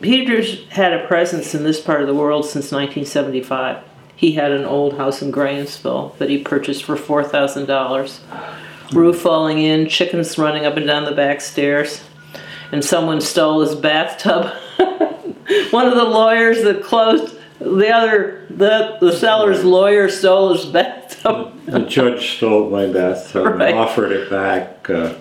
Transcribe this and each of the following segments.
Peter's had a presence in this part of the world since 1975. He had an old house in Grahamsville that he purchased for $4,000. Roof falling in, chickens running up and down the back stairs, and someone stole his bathtub. One of the lawyers that closed the other the the seller's lawyer stole his bathtub. The judge stole my bathtub Right. and offered it back uh,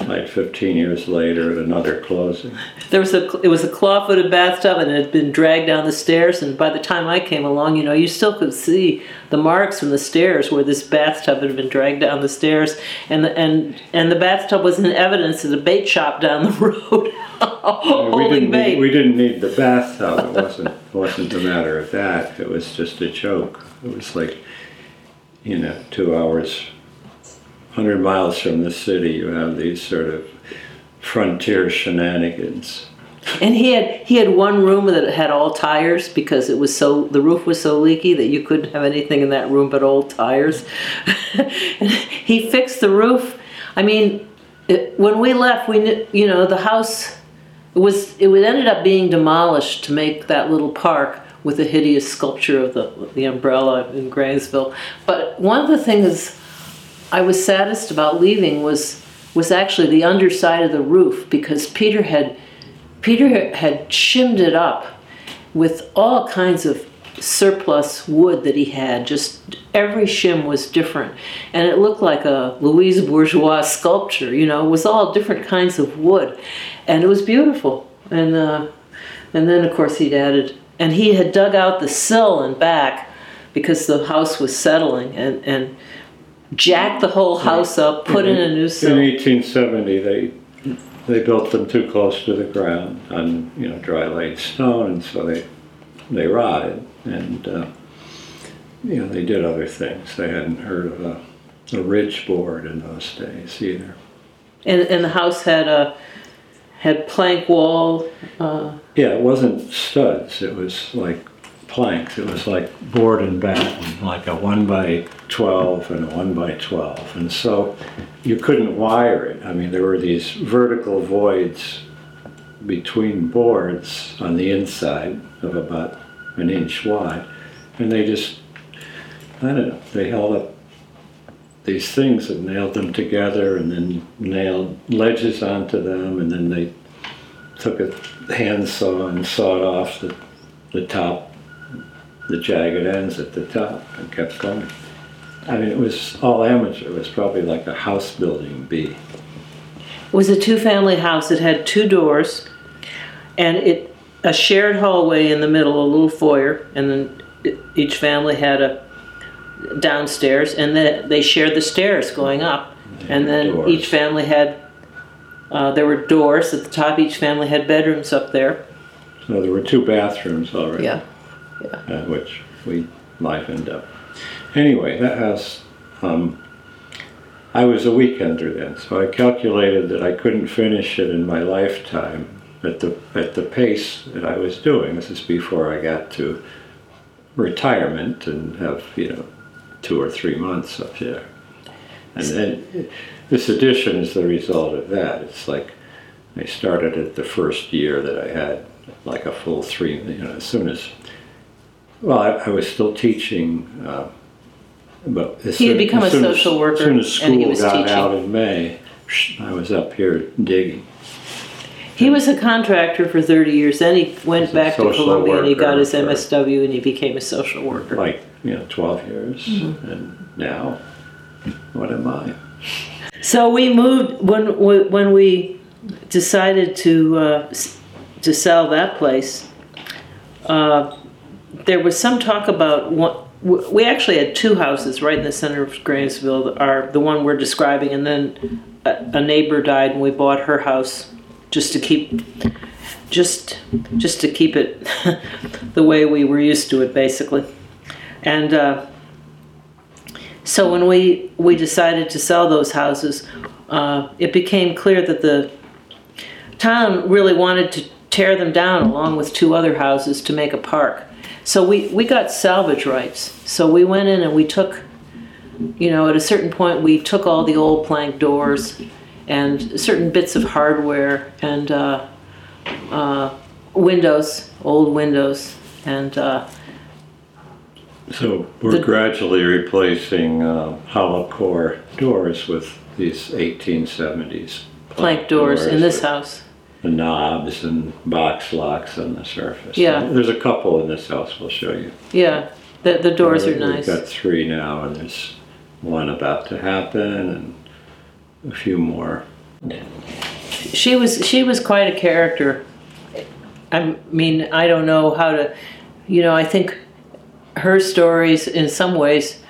like 15 years later at another closing. There was a it was a claw-footed bathtub and it had been dragged down the stairs. And by the time I came along, you know, you still could see the marks from the stairs where this bathtub had been dragged down the stairs. And the, and and the bathtub was in evidence at a bait shop down the road, we holding didn't bait. need, we didn't need the bathtub. It wasn't it wasn't a matter of that. It was just a joke. It was like, you know, two hours, 100 miles from the city. You have these sort of frontier shenanigans. And he had he had one room that had all tires because it was so the roof was so leaky that you couldn't have anything in that room but old tires. he fixed the roof. I mean, it, when we left, we knew you know the house was it ended up being demolished to make that little park with the hideous sculpture of the the umbrella in Grahamsville. But one of the things I was saddest about leaving was was actually the underside of the roof because Peter had Peter had shimmed it up with all kinds of surplus wood that he had. Just every shim was different, and it looked like a Louise Bourgeois sculpture. You know, it was all different kinds of wood, and it was beautiful. And uh, and then of course he'd added, and he had dug out the sill and back because the house was settling, and and jacked the whole house up, put in a new In 1870, they they built them too close to the ground on you know dry laid stone, and so they they rotted. And uh, you know they did other things. They hadn't heard of a, a ridge board in those days either. And and the house had a had plank wall. Uh, Yeah, it wasn't studs. It was like planks. It was like board and batten, like a one by twelve and a one by twelve, and so you couldn't wire it. I mean, there were these vertical voids between boards on the inside of about an inch wide, and they just, I don't know, they held up these things and nailed them together, and then nailed ledges onto them, and then they took a handsaw and sawed off the, the top, the jagged ends at the top, and kept going. I mean, it was all amateur. It was probably like a house building bee. it was a two family house. It had two doors, and it a shared hallway in the middle, a little foyer, and then it, each family had a downstairs, and then they shared the stairs going up, and then Doors. each family had. Uh, there were doors at the top. Each family had bedrooms up there. So there were two bathrooms already. Yeah. Uh, which we livened up. Anyway, that house, um, I was a weekender then, so I calculated that I couldn't finish it in my lifetime at the at the pace that I was doing. This is before I got to retirement and have you know two or three months up there. And then this edition is the result of that. It's like I started it the first year that I had like a full three. You know, as soon as well, I, I was still teaching. Uh, but as He had soon- become as a soon as- social worker, As soon as and he school was got teaching. out in May, I was up here digging. He was a contractor for 30 years. Then he went He's a back to social Columbia and he got worker his for- MSW and he became a social worker. like you know 12 years Mm-hmm. and now what am i So we moved when when we decided to uh, s- to sell that place. Uh, there was some talk about. We actually had two houses right in the center of Grahamsville. Our the one we're describing, and then a, a neighbor died, and we bought her house just to keep just just to keep it the way we were used to it, basically. And uh, so when we we decided to sell those houses, uh, it became clear that the town really wanted to tear them down along with two other houses to make a park. So we, we got salvage rights. So we went in and we took, you know, at a certain point, we took all the old plank doors and certain bits of hardware and uh, uh, windows, old windows, and uh, So we're The- gradually replacing uh, hollow core doors with these 1870s plank doors in this house. The knobs and box locks on the surface. Yeah. There's a couple in this house we'll show you. Yeah, the the doors uh, are nice. We've nice. got three now, and there's one about to happen, and a few more. She was she was quite a character. I mean, I don't know how to, you know, I think her stories in some ways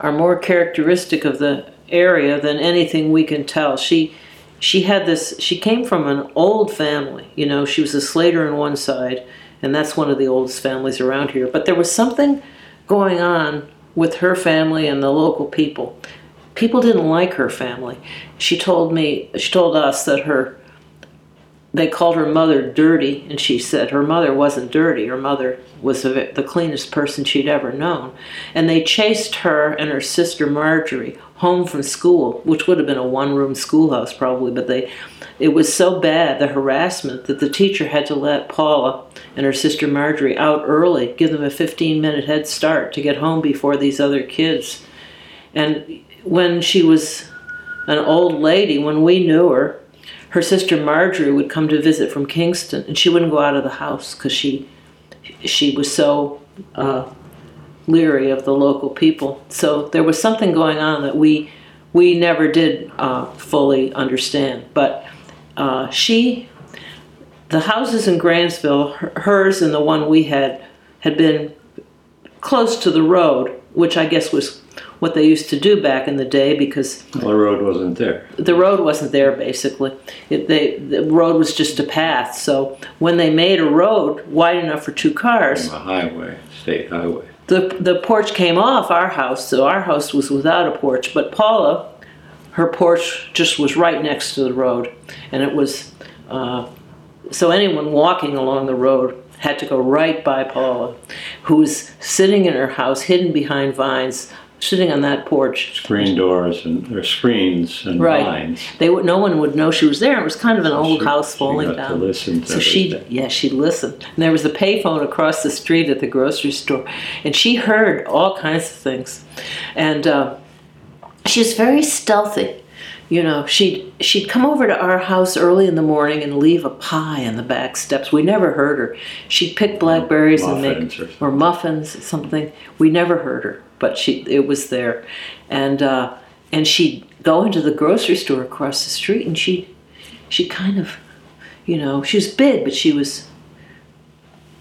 are more characteristic of the area than anything we can tell. She she had this she came from an old family, you know, she was a Slater on one side, and that's one of the oldest families around here, but there was something going on with her family and the local people. People didn't like her family. She told me she told us that her they called her mother dirty, and she said her mother wasn't dirty. Her mother was the cleanest person she'd ever known. And they chased her and her sister Marjorie home from school, which would have been a one room schoolhouse probably, but they it was so bad, the harassment, that the teacher had to let Paula and her sister Marjorie out early, give them a 15 minute head start to get home before these other kids. And when she was an old lady, when we knew her, her sister Marjorie would come to visit from Kingston, and she wouldn't go out of the house because she she was so uh, leery of the local people. So there was something going on that we we never did uh, fully understand. But uh, she, the houses in Grahamsville, her- hers and the one we had, had been close to the road, which I guess was what they used to do back in the day because Well, the road wasn't there. the road wasn't there basically. It, they, the road was just a path. So when they made a road wide enough for two cars, A highway, state highway. the the porch came off our house, so our house was without a porch. But Paula, her porch just was right next to the road, and it was uh, so anyone walking along the road had to go right by Paula, who was sitting in her house, hidden behind vines, sitting on that porch. Screen doors and or screens and Right. vines. They would, no one would know she was there. It was kind of an old She- house she falling to down. listen to so she, yeah, she listened. And there was a payphone across the street at the grocery store, and she heard all kinds of things. And uh, was very stealthy. You know, she'd she'd come over to our house early in the morning and leave a pie on the back steps. We never heard her. She'd pick blackberries and make Muffins or something. or muffins, something. We never heard her, but she it was there, and uh, and she'd go into the grocery store across the street, and she she kind of, you know, she was big, but she was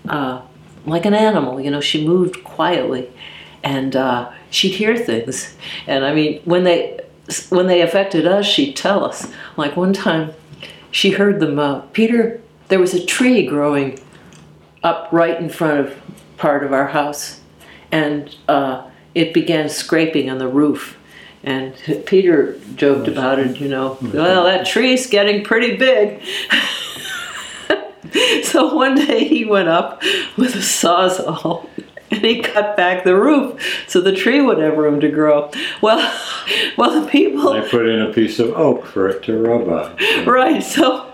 uh, like an animal. You know, she moved quietly, and uh, she'd hear things. And I mean, when they when they affected us, she'd tell us. Like one time, she heard them. Uh, Peter, there was a tree growing up right in front of part of our house, and uh, it began scraping on the roof. And Peter joked about it, you know. Well, that tree's getting pretty big. so one day he went up with a sawzall and he cut back the roof so the tree would have room to grow. Well, well, the people They put in a piece of oak for it to rub on. Right. So,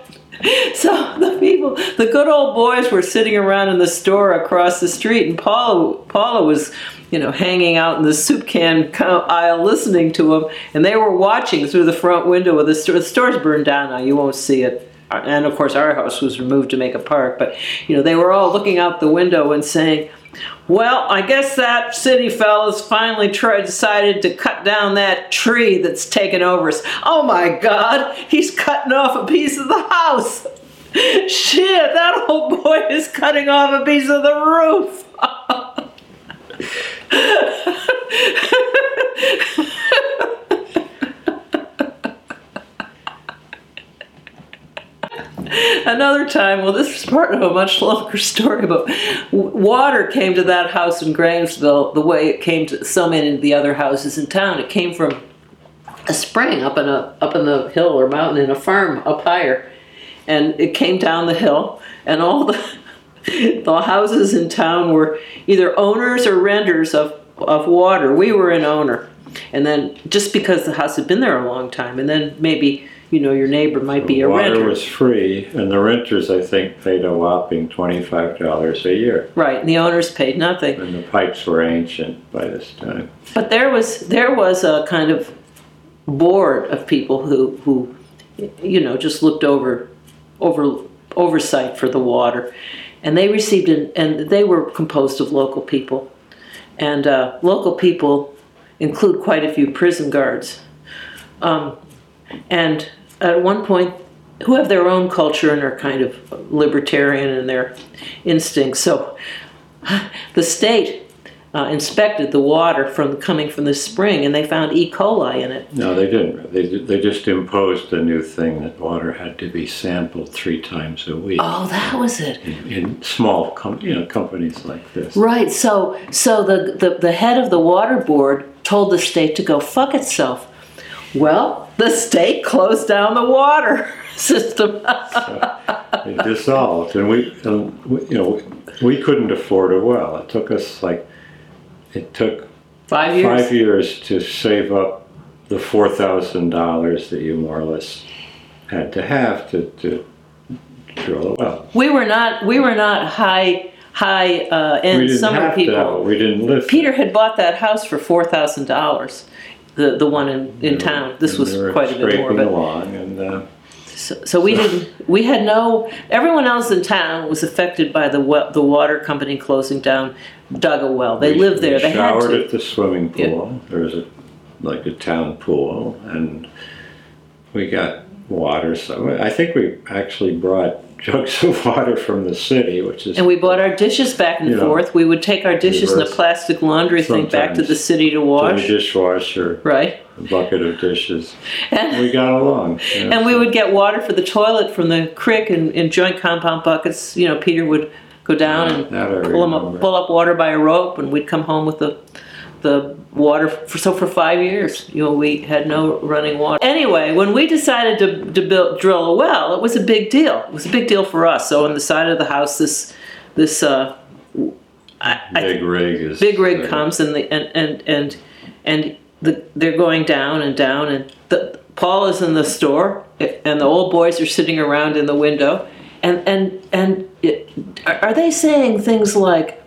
so the people, the good old boys, were sitting around in the store across the street, and Paula, Paula was, you know, hanging out in the soup can aisle listening to them, and they were watching through the front window of the store. The store's burned down now; you won't see it. And of course, our house was removed to make a park. But you know, they were all looking out the window and saying. Well, I guess that city fella's finally tried, decided to cut down that tree that's taken over us. Oh my God, he's cutting off a piece of the house. Shit, that old boy is cutting off a piece of the roof. Another time, well, this was part of a much longer story, but water came to that house in Grahamsville the way it came to so many of the other houses in town. It came from a spring up in a up in the hill or mountain in a farm up higher, and it came down the hill, and all the the houses in town were either owners or renters of of water. We were an owner, and then just because the house had been there a long time, and then maybe you know your neighbor might be a renter. Water renter. was free, and the renters, I think, paid a whopping twenty-five dollars a year. Right, and the owners paid nothing. And the pipes were ancient by this time. But there was there was a kind of board of people who who you know just looked over over oversight for the water, and they received an, and they were composed of local people, and uh, local people include quite a few prison guards, um, and at one point who have their own culture and are kind of libertarian in their instincts. So the state uh, inspected the water from coming from the spring, and they found E. coli in it. No, they didn't. They, they just imposed a new thing that water had to be sampled three times a week Oh, that was it. in, in small, com- you know, companies like this. Right. So, so the, the the head of the water board told the state to go fuck itself. Well, the state closed down the water system. It dissolved, and we, and we, you know, we couldn't afford a well. It took us like, it took Five years. five years to save up the four thousand dollars that you more or less had to have to, to drill a well. We were not. We were not high high uh, end summer people. to. We didn't live. Peter had bought that house for four thousand dollars. The the one in, in town. This was quite a bit more, but along, and uh, so, so we didn't. We had no. Everyone else in town was affected by the well, the water company closing down. Dug a well. They we- lived there. They had showered to. at the swimming Yeah. pool. There was a like a town pool, and we got water. So I think we actually brought jugs of water from the city, which is And we bought our dishes back and You know, forth. We would take our dishes in a plastic laundry thing back to the city to to the wash. dishwasher, Right. a bucket of dishes. And, We got along. you know, and we so- would get water for the toilet from the creek and, in joint compound buckets. You know, Peter would go down and That I up, pull up water by a rope, and we'd come home with the the water. For, so for five years, you know, we had no running water. Anyway, when we decided to, to build drill a well, it was a big deal. It was a big deal for us. So on the side of the house, this this uh, I, I big rig is big rig there. comes and the and and and and the, they're going down and down and the, Paul is in the store and the old boys are sitting around in the window and and and it, are they saying things like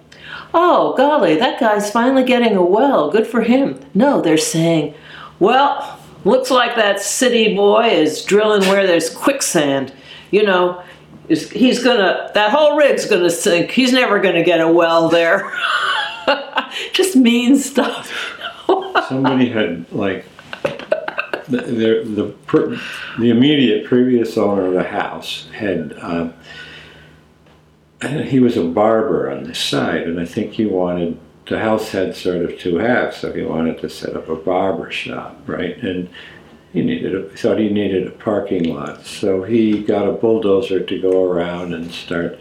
oh golly that guy's finally getting a well. Good for him. No they're saying well looks like that city boy is drilling where there's quicksand. You know he's gonna that whole rig's gonna sink. He's never gonna get a well there. Just mean stuff. Somebody had like the the the, the immediate previous owner of the house had. And he was a barber on the side, and I think he wanted the house had sort of two halves, so he wanted to set up a barber shop, right? And he needed a, thought he needed a parking lot, so he got a bulldozer to go around and start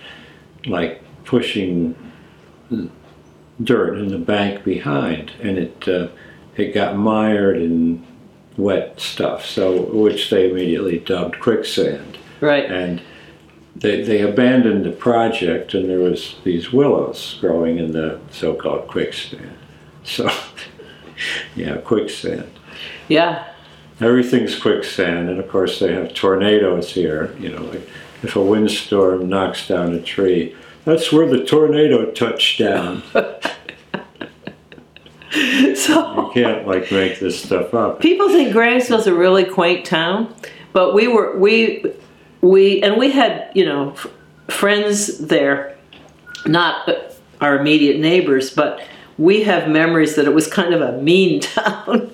like pushing dirt in the bank behind, and it uh, it got mired in wet stuff, so which they immediately dubbed quicksand, right. And they they abandoned the project, and there was these willows growing in the so-called quicksand. So, yeah, quicksand. yeah Everything's quicksand, and of course they have tornadoes here. You know, like if a windstorm knocks down a tree, that's where the tornado touched down. so You can't like make this stuff up. people think Grahamsville's a really quaint town, but we were we we and we had you know f- friends there, not our immediate neighbors, but we have memories that it was kind of a mean town,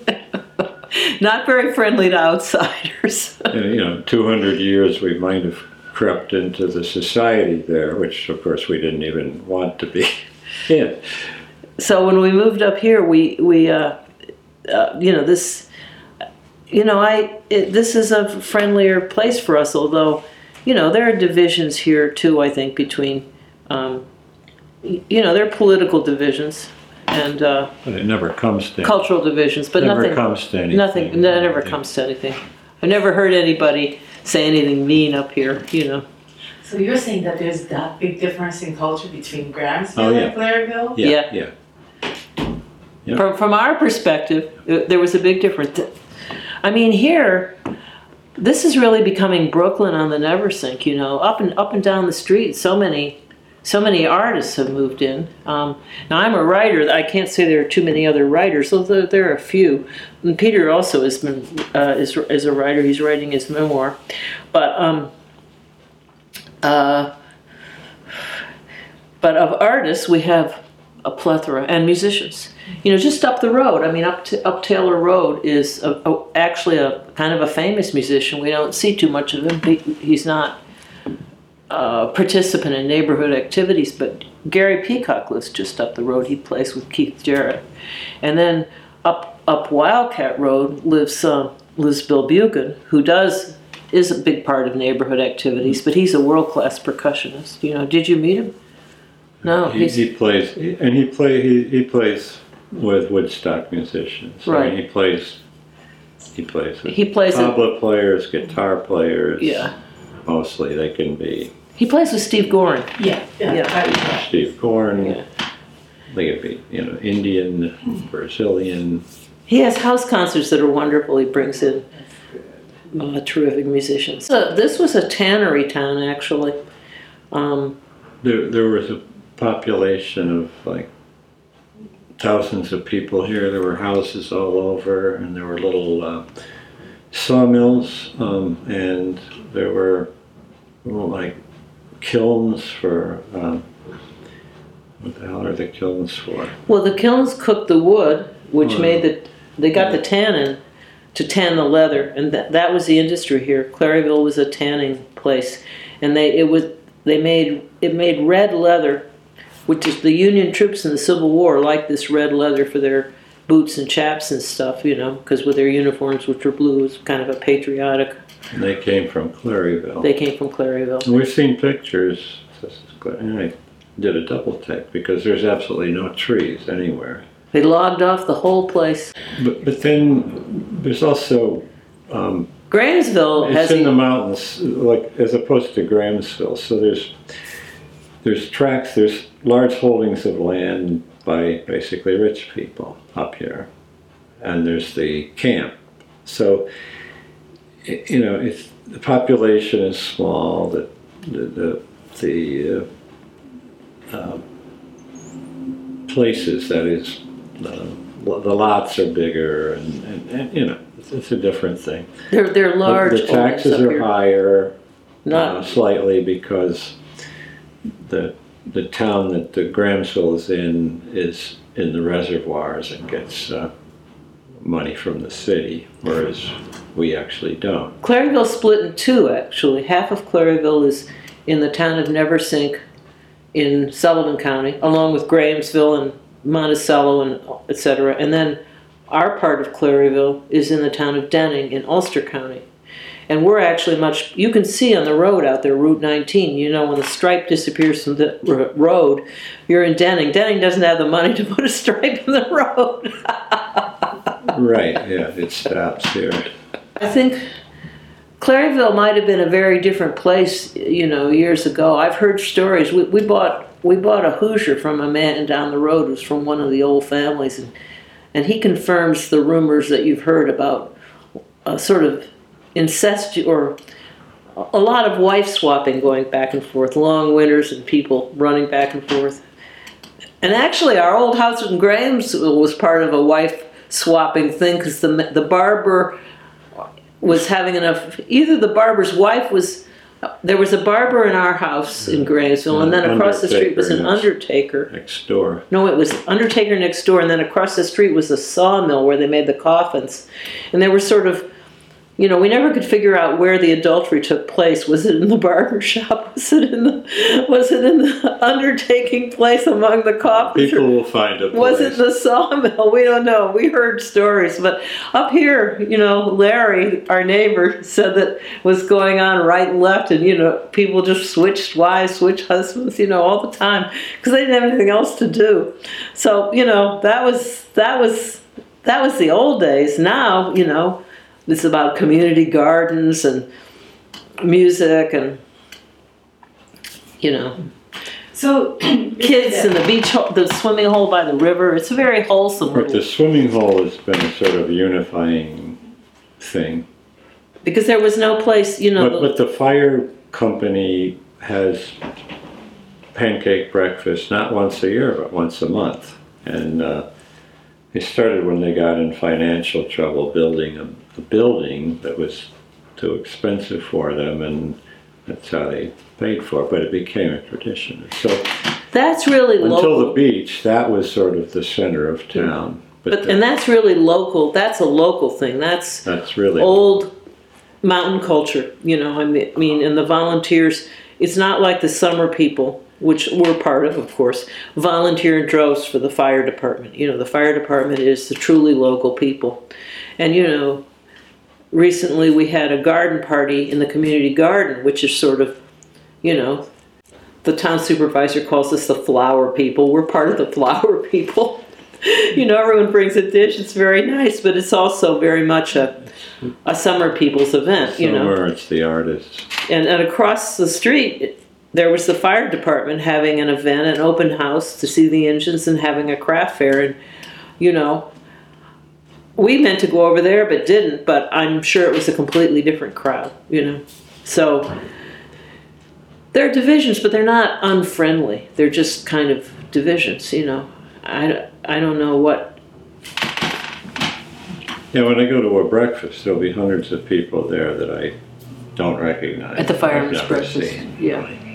not very friendly to outsiders. And, you know, 200 years we might have crept into the society there, which of course we didn't even want to be in. so when we moved up here, we we uh, uh, you know this, you know I it, this is a friendlier place for us. Although, you know there are divisions here too. I think between, um, you know there are political divisions and uh, But it never comes to cultural divisions, but never nothing comes to anything. nothing that never comes to anything. I've never heard anybody say anything mean up here. You know. So you're saying that there's that big difference in culture between Grahamsville Oh, yeah. and Claryville? Yeah, yeah. Yeah. From, from our perspective, uh, there was a big difference. I mean, here, this is really becoming Brooklyn on the Neversink. You know, up and up and down the street, so many, so many artists have moved in. Um, now I'm a writer. I can't say there are too many other writers, although there are a few. And Peter also has been uh, is is a writer. He's writing his memoir, but um, uh, but of artists we have a plethora and musicians. You know, just up the road. I mean, up to up Taylor Road is a, a, actually a kind of a famous musician. We don't see too much of him. He, he's not a participant in neighborhood activities, but Gary Peacock lives just up the road. He plays with Keith Jarrett, and then up up Wildcat Road lives uh, lives Bill Buchen, who does is a big part of neighborhood activities, but he's a world class percussionist. You know, did you meet him? No, He, he's he plays, and he play he, he plays with Woodstock musicians. I Right. mean, he plays. He plays with he plays it. tabla players, guitar players. Yeah, Mostly they can be he plays with Steve Gorn. Yeah, yeah, Yeah. right. Steve Gorn. Yeah. They could be you know Indian, Brazilian. He has house concerts that are wonderful. He brings in uh, terrific musicians. So this was a tannery town, actually. Um, There there was a population of like thousands of people here. There were houses all over, and there were little uh, sawmills, um, and there were like kilns for. Um, what the hell are the kilns for? well, the kilns cooked the wood, which Oh. made the they got the tannin to tan the leather, and that that was the industry here. Claryville was a tanning place, and they it was they made it made red leather, which is the Union troops in the Civil War liked this red leather for their boots and chaps and stuff, you know, because with their uniforms, which were blue, it was kind of a patriotic. And they came from Claryville. They came from Claryville. And We've seen pictures. This is Cla- and I did a double take because there's absolutely no trees anywhere. They logged off the whole place. But, but then there's also um, Grahamsville it's has in the mountains, like as opposed to Grahamsville. So there's there's tracts, there's large holdings of land by basically rich people up here, and there's the camp. So you know, if the population is small, the the the, the uh, uh, places that is. Uh, the lots are bigger, and, and, and you know, it's, it's a different thing. they're they're The- large. The taxes are here. higher, uh, Not slightly because the, the town that the Grahamsville is in is in the reservoirs and gets, uh, money from the city, whereas we actually don't. Claryville split in two actually. Half of Claryville is in the town of Neversink in Sullivan County, along with Grahamsville and Monticello and et cetera. And then our part of Claryville is in the town of Denning in Ulster County. And we're actually much, you can see on the road out there, Route 19, you know, when the stripe disappears from the r- road, you're in Denning. Denning doesn't have the money to put a stripe in the road. Right, yeah, it stops here. I think Claryville might have been a very different place, you know, years ago. I've heard stories. We, we bought we bought a Hoosier from a man down the road who's from one of the old families, and and he confirms the rumors that you've heard about a sort of incest or a lot of wife swapping going back and forth, long winters and people running back and forth. And actually, our old house in Grahamsville was part of a wife swapping thing because the the barber was having enough. Either the barber's wife was. There was a barber in our house in Grahamsville, and then across the street was an Undertaker undertaker. Next door. No, it was Undertaker next door, and then across the street was a sawmill where they made the coffins. And they were sort of, you know, we never could figure out where the adultery took place. Was it in the barber shop? Was it in the was it in the undertaking place among the uh, coffee? People will find place. Was it the sawmill? We don't know. We heard stories, but up here, you know, Larry, our neighbor, said that was going on right and left, and you know, people just switched wives, switched husbands, you know, all the time because they didn't have anything else to do. So you know, that was that was that was the old days. Now, you know, it's about community gardens and music and you know So kids in the beach, ho- the swimming hole by the river. It's a very wholesome. But the swimming hole has been a sort of unifying thing because there was no place, you know. But, but the fire company has pancake breakfast, not once a year, but once a month. And uh, they started when they got in financial trouble building a, a building that was too expensive for them, and that's how they paid for it. But it became a tradition. So that's really until local. the beach, that was sort of the center of town. But, but, and that's really local. That's a local thing. That's that's really old mountain culture. You know, I mean, and the volunteers. It's not like the summer people, which we're part of, of course, volunteer in droves for the fire department. You know, the fire department is the truly local people, and you know, recently we had a garden party in the community garden, which is sort of, you know, the town supervisor calls us the flower people. We're part of the flower people. you know, everyone brings a dish. It's very nice, but it's also very much a a summer people's event. You know, somewhere it's the artists. and, and across the street there was the fire department having an event, an open house to see the engines and having a craft fair. And you know, we meant to go over there but didn't. But I'm sure it was a completely different crowd. You know, so. There are divisions, but they're not unfriendly. They're just kind of divisions, you know. I, I don't know what Yeah, when I go to a breakfast, there'll be hundreds of people there that I don't recognize. At the I've fireman's breakfast, seen, yeah. really.